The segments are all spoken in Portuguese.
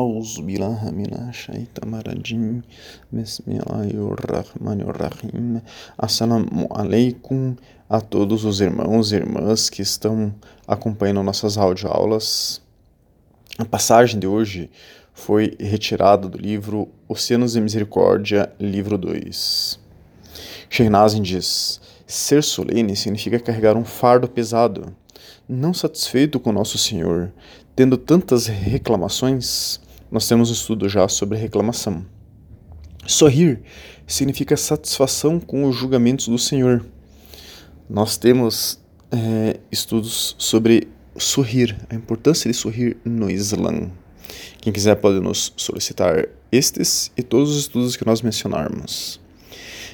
أعوذ بالله من الشيطان الرجيم بسم الله الرحمن الرحيم Assalamu alaikum a todos os irmãos e irmãs que estão acompanhando nossas audioaulas. A passagem de hoje foi retirada do livro Oceanos de Misericórdia, livro 2. Shehnazin diz: Ser solene significa carregar um fardo pesado. Não satisfeito com nosso Senhor, tendo tantas reclamações, nós temos um estudo já sobre reclamação. Sorrir significa satisfação com os julgamentos do Senhor. Nós temos é, estudos sobre sorrir, a importância de sorrir no Islã. Quem quiser pode nos solicitar estes e todos os estudos que nós mencionarmos.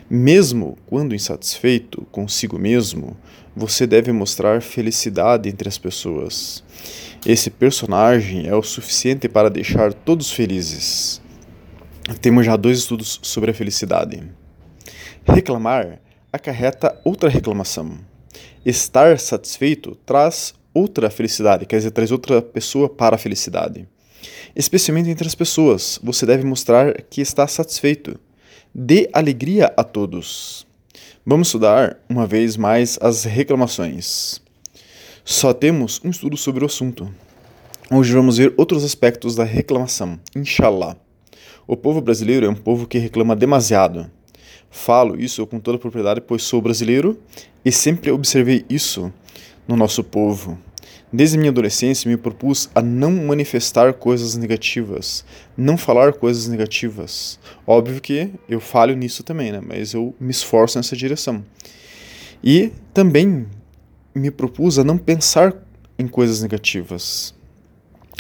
Mesmo quando insatisfeito consigo mesmo, você deve mostrar felicidade entre as pessoas. Esse personagem é o suficiente para deixar todos felizes. Temos já dois estudos sobre a felicidade. Reclamar acarreta outra reclamação. Estar satisfeito traz outra felicidade, quer dizer, traz outra pessoa para a felicidade. Especialmente entre as pessoas, você deve mostrar que está satisfeito. Dê alegria a todos. Vamos estudar uma vez mais as reclamações. Só temos um estudo sobre o assunto. Hoje vamos ver outros aspectos da reclamação, inshallah. O povo brasileiro é um povo que reclama demasiado. Falo isso com toda propriedade, pois sou brasileiro e sempre observei isso no nosso povo. Desde minha adolescência me propus a não manifestar coisas negativas, não falar coisas negativas. Óbvio que eu falho nisso também, né? mas eu me esforço nessa direção. E também me propus a não pensar em coisas negativas.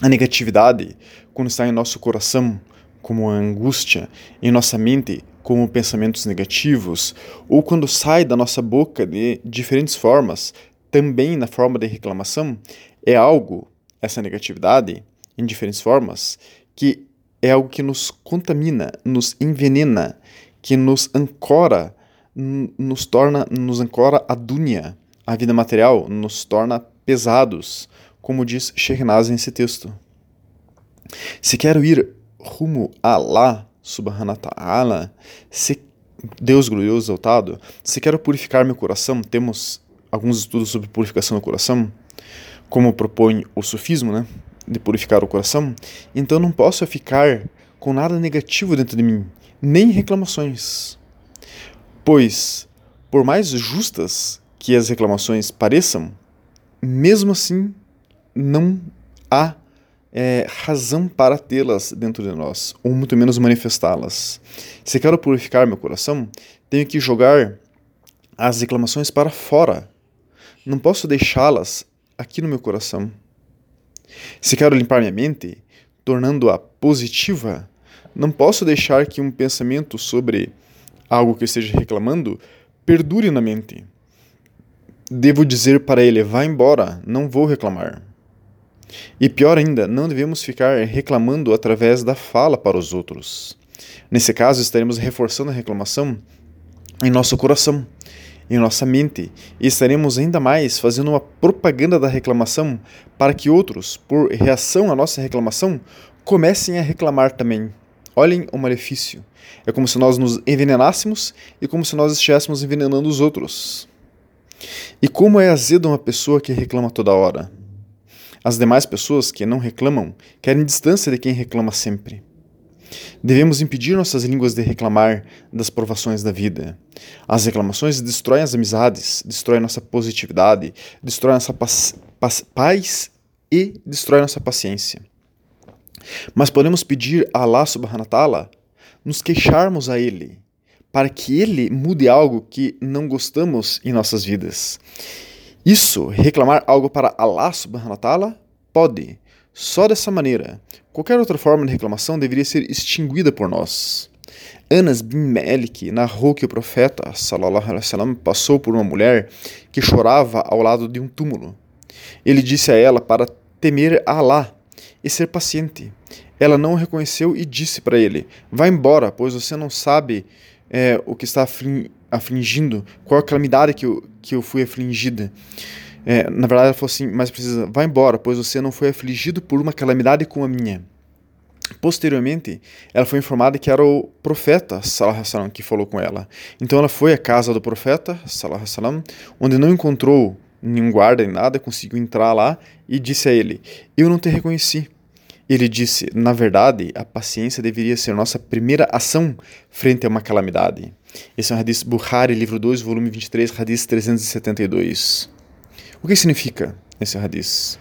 A negatividade, quando está em nosso coração, como a angústia, em nossa mente, como pensamentos negativos, ou quando sai da nossa boca de diferentes formas, também na forma de reclamação, é algo, essa negatividade, em diferentes formas, que é algo que nos contamina, nos envenena, que nos ancora, nos torna, nos ancora a dunya, a vida material nos torna pesados, como diz Shehnaz nesse texto. Se quero ir rumo a Allah subhanahu wa ta'ala, se Deus glorioso exaltado, se quero purificar meu coração, temos alguns estudos sobre purificação do coração, como propõe o sufismo, né, de purificar o coração, então não posso ficar com nada negativo dentro de mim, nem reclamações. Pois, por mais justas que as reclamações pareçam, mesmo assim não há é, razão para tê-las dentro de nós, ou muito menos manifestá-las. Se quero purificar meu coração, tenho que jogar as reclamações para fora. Não posso deixá-las aqui no meu coração. Se quero limpar minha mente, tornando-a positiva, não posso deixar que um pensamento sobre algo que eu esteja reclamando perdure na mente. Devo dizer para ele: vá embora, não vou reclamar. E pior ainda, não devemos ficar reclamando através da fala para os outros. Nesse caso, estaremos reforçando a reclamação em nosso coração, em nossa mente, e estaremos ainda mais fazendo uma propaganda da reclamação para que outros, por reação à nossa reclamação, comecem a reclamar também. Olhem o malefício. É como se nós nos envenenássemos e como se nós estivéssemos envenenando os outros. E como é azeda uma pessoa que reclama toda hora? As demais pessoas que não reclamam querem distância de quem reclama sempre. Devemos impedir nossas línguas de reclamar das provações da vida. As reclamações destroem as amizades, destroem nossa positividade, destroem nossa paz e destroem nossa paciência. Mas podemos pedir a Allah subhanahu wa ta'ala nos queixarmos a Ele, para que Ele mude algo que não gostamos em nossas vidas. Isso, reclamar algo para Allah subhanahu wa ta'ala, pode. Só dessa maneira. Qualquer outra forma de reclamação deveria ser extinguida por nós. Anas bin Malik narrou que o profeta sallallahu alaihi passou por uma mulher que chorava ao lado de um túmulo. Ele disse a ela para temer a Allah e ser paciente. Ela não o reconheceu e disse para ele: Vá embora, pois você não sabe é, o que está afligindo, qual a calamidade que eu, que eu fui afligida. É, na verdade, ela falou assim: Mas precisa, vá embora, pois você não foi afligido por uma calamidade como a minha. Posteriormente, ela foi informada que era o profeta Salah Salam que falou com ela. Então ela foi à casa do profeta Salah Salam, onde não encontrou nenhum guarda nem nada, conseguiu entrar lá e disse a ele: Eu não te reconheci. Ele disse: Na verdade, a paciência deveria ser nossa primeira ação frente a uma calamidade. Esse é um hadith Bukhari, livro 2, volume 23, hadith 372. O que significa esse hadith?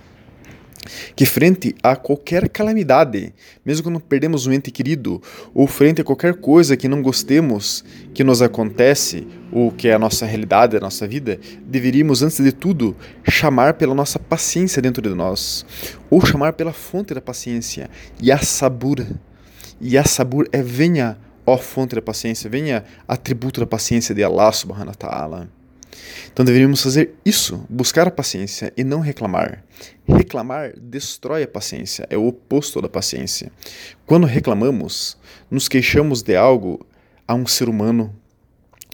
que frente a qualquer calamidade, mesmo quando perdemos um ente querido, ou frente a qualquer coisa que não gostemos que nos acontece, ou que é a nossa realidade, a nossa vida, deveríamos, antes de tudo, chamar pela nossa paciência dentro de nós, ou chamar pela fonte da paciência, Yassabur. Yassabur é venha, ó fonte da paciência, venha atributo da paciência de Allah subhanahu wa ta'ala. Então deveríamos fazer isso, buscar a paciência e não reclamar. Reclamar destrói a paciência, é o oposto da paciência. Quando reclamamos, nos queixamos de algo a um ser humano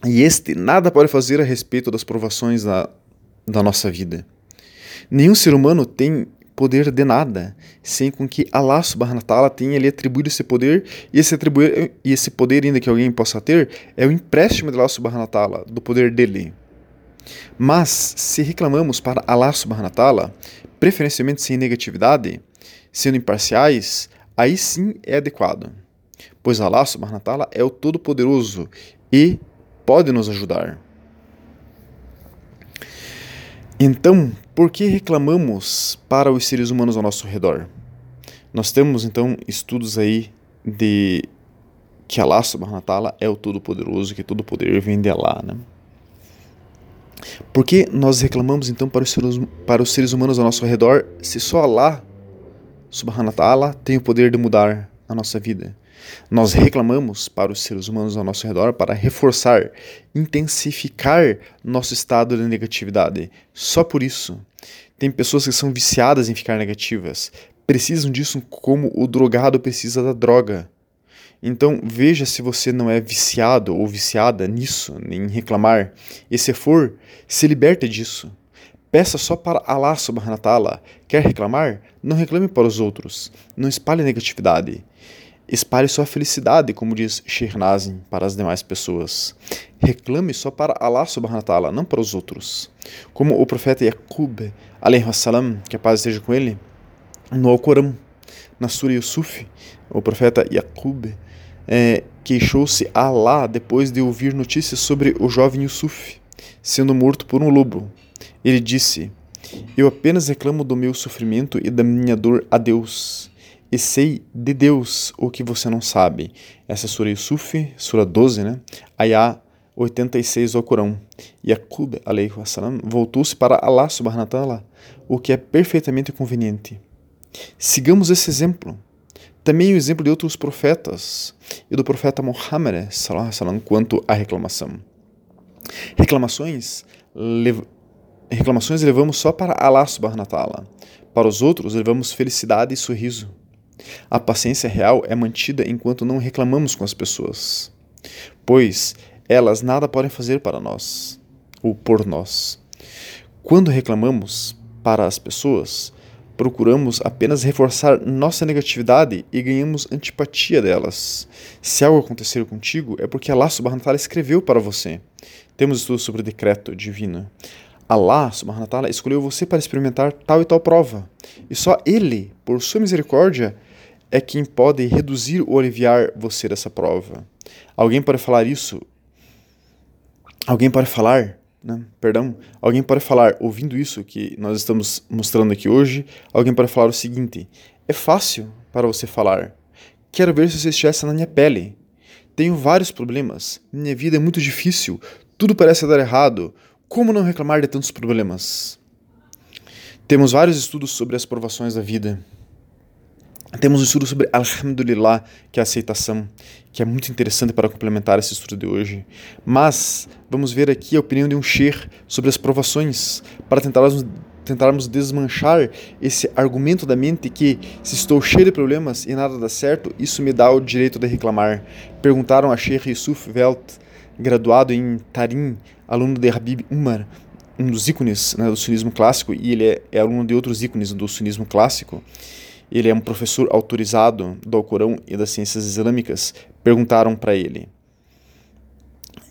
e este nada pode fazer a respeito das provações da, da nossa vida. Nenhum ser humano tem poder de nada, sem com que Allah subhanahu tenha lhe atribuído esse poder, e esse, atribuir, e esse poder ainda que alguém possa ter, é o empréstimo de Allah subhanahu do poder dele. Mas, se reclamamos para Allah subhanahu preferencialmente sem negatividade, sendo imparciais, aí sim é adequado. Pois Allah subhanahu é o Todo-Poderoso e pode nos ajudar. Então, por que reclamamos para os seres humanos ao nosso redor? Nós temos então estudos aí de que Allah subhanahu wa ta'ala é o Todo-Poderoso, que todo poder vem de Allah, né? Por que nós reclamamos então para os, seres, para os seres humanos ao nosso redor se só Allah, subhanahu wa ta'ala, tem o poder de mudar a nossa vida? Nós reclamamos para os seres humanos ao nosso redor para reforçar, intensificar nosso estado de negatividade. Só por isso. Tem pessoas que são viciadas em ficar negativas, precisam disso como o drogado precisa da droga. Então veja se você não é viciado ou viciada nisso, em reclamar. E se for, se liberte disso. Peça só para Allah subhanahu wa ta'ala. Quer reclamar? Não reclame para os outros. Não espalhe negatividade. Espalhe sua felicidade, como diz Sheikh Nazim, para as demais pessoas. Reclame só para Allah subhanahu wa ta'ala, não para os outros. Como o profeta Yaqub, salam, que a paz esteja com ele, no Alcorão, na Surah Yusuf, o profeta Yaqub é, queixou-se a Allah depois de ouvir notícias sobre o jovem Yusuf sendo morto por um lobo. Ele disse: Eu apenas reclamo do meu sofrimento e da minha dor a Deus. E sei de Deus o que você não sabe. Essa é Sura Yusuf, Sura 12, né? Ayah 86 do Corão. Yaqub, salam, voltou-se para Allah subhanahu wa o que é perfeitamente conveniente. Sigamos esse exemplo. Também o exemplo de outros profetas e do profeta Muhammad salam, quanto à reclamação. Reclamações, lev reclamações levamos só para Allah subhanahu wa. Para os outros, levamos felicidade e sorriso. A paciência real é mantida enquanto não reclamamos com as pessoas, pois elas nada podem fazer para nós ou por nós. Quando reclamamos para as pessoas, procuramos apenas reforçar nossa negatividade e ganhamos antipatia delas. Se algo acontecer contigo, é porque Allah subhanahu wa ta'ala escreveu para você. Temos estudos sobre o decreto divino. Allah subhanahu wa ta'ala escolheu você para experimentar tal e tal prova. E só Ele, por sua misericórdia, é quem pode reduzir ou aliviar você dessa prova. Alguém pode falar isso? Alguém pode falar né? Perdão, alguém pode falar, ouvindo isso que nós estamos mostrando aqui hoje, alguém pode falar o seguinte: é fácil para você falar. Quero ver se você estivesse na minha pele. Tenho vários problemas. Minha vida é muito difícil. Tudo parece dar errado. Como não reclamar de tantos problemas? Temos vários estudos sobre as provações da vida. Temos um estudo sobre Alhamdulillah, que é a aceitação, que é muito interessante para complementar esse estudo de hoje. Mas vamos ver aqui a opinião de um Sheikh sobre as provações, para tentarmos, tentarmos desmanchar esse argumento da mente que, se estou cheio de problemas e nada dá certo, isso me dá o direito de reclamar. Perguntaram a Sheikh Yusuf Welt, graduado em Tarim, aluno de Habib Umar, um dos ícones né, do sunismo clássico, e ele é, é aluno de outros ícones do sunismo clássico ele é um professor autorizado do Alcorão e das ciências islâmicas, perguntaram para ele.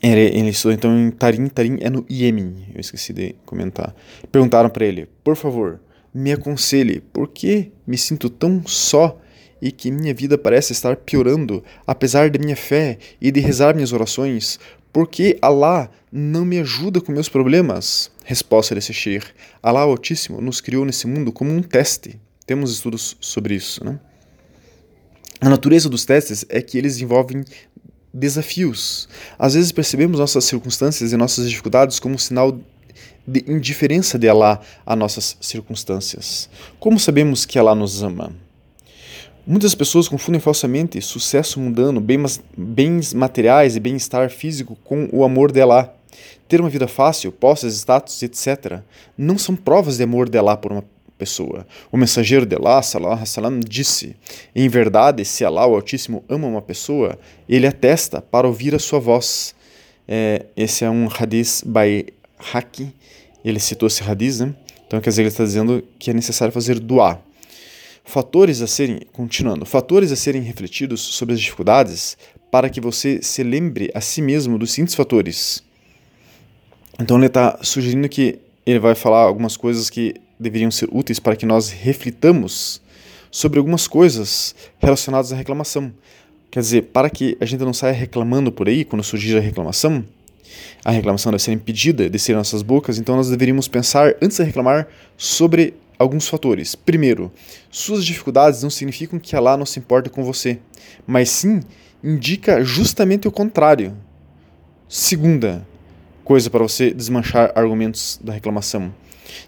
Ele, ele estudou então em Tarim, Tarim é no Iêmen, eu esqueci de comentar. Perguntaram para ele, por favor, me aconselhe, por que me sinto tão só e que minha vida parece estar piorando, apesar da minha fé e de rezar minhas orações? Por que Allah não me ajuda com meus problemas? Resposta desse Sheikh: Allah Altíssimo nos criou nesse mundo como um teste. Temos estudos sobre isso, né? A natureza dos testes é que eles envolvem desafios. Às vezes percebemos nossas circunstâncias e nossas dificuldades como um sinal de indiferença de Allah a nossas circunstâncias. Como sabemos que Allah nos ama? Muitas pessoas confundem falsamente sucesso mundano, bens materiais e bem-estar físico com o amor de Allah. Ter uma vida fácil, posses, status, etc., não são provas de amor de Allah por uma pessoa. O mensageiro de Allah, salam, salam, disse: Em verdade, se Allah, o Altíssimo, ama uma pessoa, ele atesta para ouvir a sua voz. É, esse é um hadith by Haki. Ele citou esse hadith, né? Então, quer dizer, ele está dizendo que é necessário fazer doar. Fatores a serem, continuando, fatores a serem refletidos sobre as dificuldades para que você se lembre a si mesmo dos seguintes fatores. Então ele está sugerindo que ele vai falar algumas coisas que deveriam ser úteis para que nós reflitamos sobre algumas coisas relacionadas à reclamação. Quer dizer, para que a gente não saia reclamando por aí quando surgir a reclamação, a reclamação deve ser impedida de ser nossas bocas, então nós deveríamos pensar antes de reclamar sobre alguns fatores. Primeiro, suas dificuldades não significam que Allah não se importa com você, mas sim indica justamente o contrário. Segunda coisa para você desmanchar argumentos da reclamação.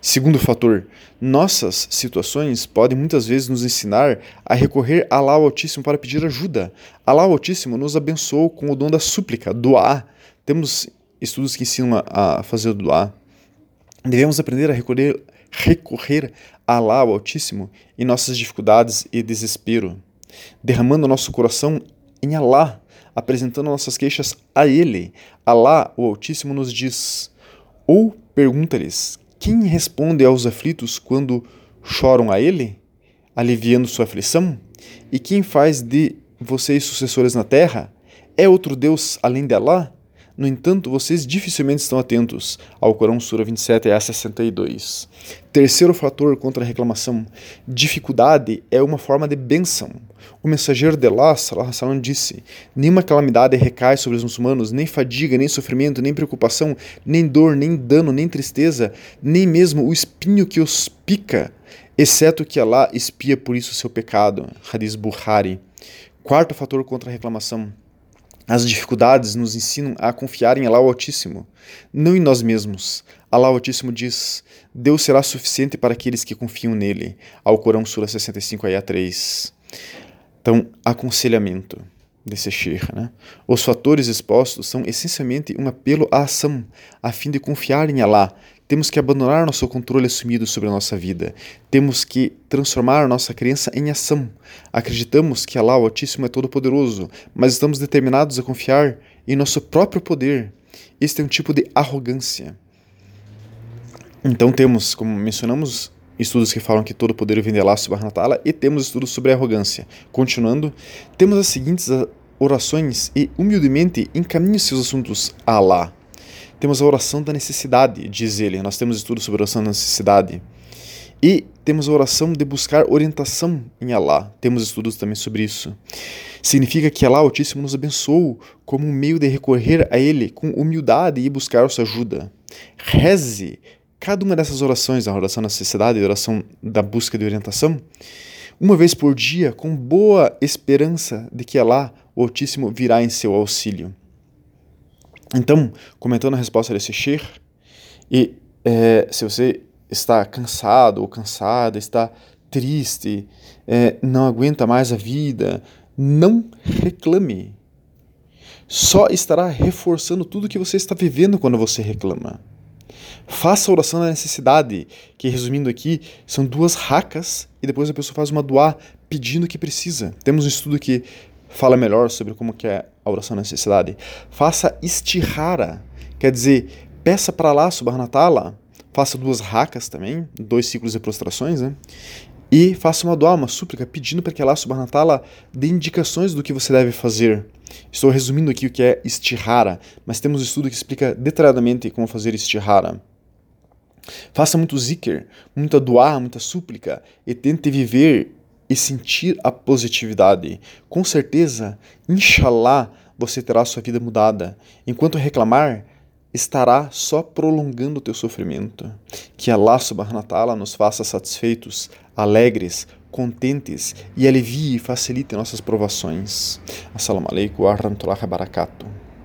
Segundo fator, nossas situações podem muitas vezes nos ensinar a recorrer a Allah Altíssimo para pedir ajuda. Allah Altíssimo nos abençoou com o dom da súplica, doar. Temos estudos que ensinam a fazer o doar. Devemos aprender a recorrer, recorrer a Allah Altíssimo em nossas dificuldades e desespero, derramando nosso coração em Allah, apresentando nossas queixas a Ele. Allah, o Altíssimo, nos diz: ou pergunta-lhes quem responde aos aflitos quando choram a Ele, aliviando sua aflição? E quem faz de vocês sucessores na terra? É outro Deus além de Allah? No entanto, vocês dificilmente estão atentos ao Corão Sura 27 a 62. Terceiro fator contra a reclamação: dificuldade é uma forma de bênção. O mensageiro de Allah salam, disse: Nenhuma calamidade recai sobre os muçulmanos, nem fadiga, nem sofrimento, nem preocupação, nem dor, nem dano, nem tristeza, nem mesmo o espinho que os pica, exceto que Allah espia por isso seu pecado. Hadith Bukhari. Quarto fator contra a reclamação: as dificuldades nos ensinam a confiar em Allah Altíssimo, não em nós mesmos. Allah Altíssimo diz: Deus será suficiente para aqueles que confiam nele. Ao Corão, Sura 65, ayah 3. Então, aconselhamento desse Sheikh. Né? Os fatores expostos são essencialmente um apelo à ação, a fim de confiar em Allah, temos que abandonar nosso controle assumido sobre a nossa vida. Temos que transformar nossa crença em ação. Acreditamos que Allah, o Altíssimo, é todo-poderoso, mas estamos determinados a confiar em nosso próprio poder. Este é um tipo de arrogância. Então temos, como mencionamos, estudos que falam que todo poder vem de Allah subhanahu wa ta'ala e temos estudos sobre arrogância. Continuando, temos as seguintes orações e humildemente encaminhe seus assuntos a Allah. Temos a oração da necessidade, diz ele. Nós temos estudos sobre a oração da necessidade. E temos a oração de buscar orientação em Allah. Temos estudos também sobre isso. Significa que Allah Altíssimo nos abençoou como um meio de recorrer a Ele com humildade e buscar sua ajuda. Reze cada uma dessas orações, a oração da necessidade a oração da busca de orientação, uma vez por dia, com boa esperança de que Allah, o Altíssimo, virá em seu auxílio. Então, comentando a resposta desse Sheikh, e é, se você está cansado ou cansada, está triste, é, não aguenta mais a vida, não reclame. Só estará reforçando tudo que você está vivendo quando você reclama. Faça a oração da necessidade, que resumindo aqui, são duas racas e depois a pessoa faz uma doá pedindo o que precisa. Temos um estudo que fala melhor sobre como que é a oração da necessidade. Faça istihara, quer dizer, peça para lá, subhanatala, faça duas racas também, dois ciclos de prostrações, né? e faça uma dua, uma súplica, pedindo para que Allah ta'ala dê indicações do que você deve fazer. Estou resumindo aqui o que é istihara, mas temos um estudo que explica detalhadamente como fazer istihara. Faça muito zikr, muita dua, muita súplica e tente viver e sentir a positividade. Com certeza, inshallah, você terá sua vida mudada. Enquanto reclamar, estará só prolongando o teu sofrimento. Que Allah subhanahu wa ta'ala nos faça satisfeitos, alegres, contentes e alivie e facilite nossas provações. Assalamu alaikum wa rahmatullahi wa barakatuh.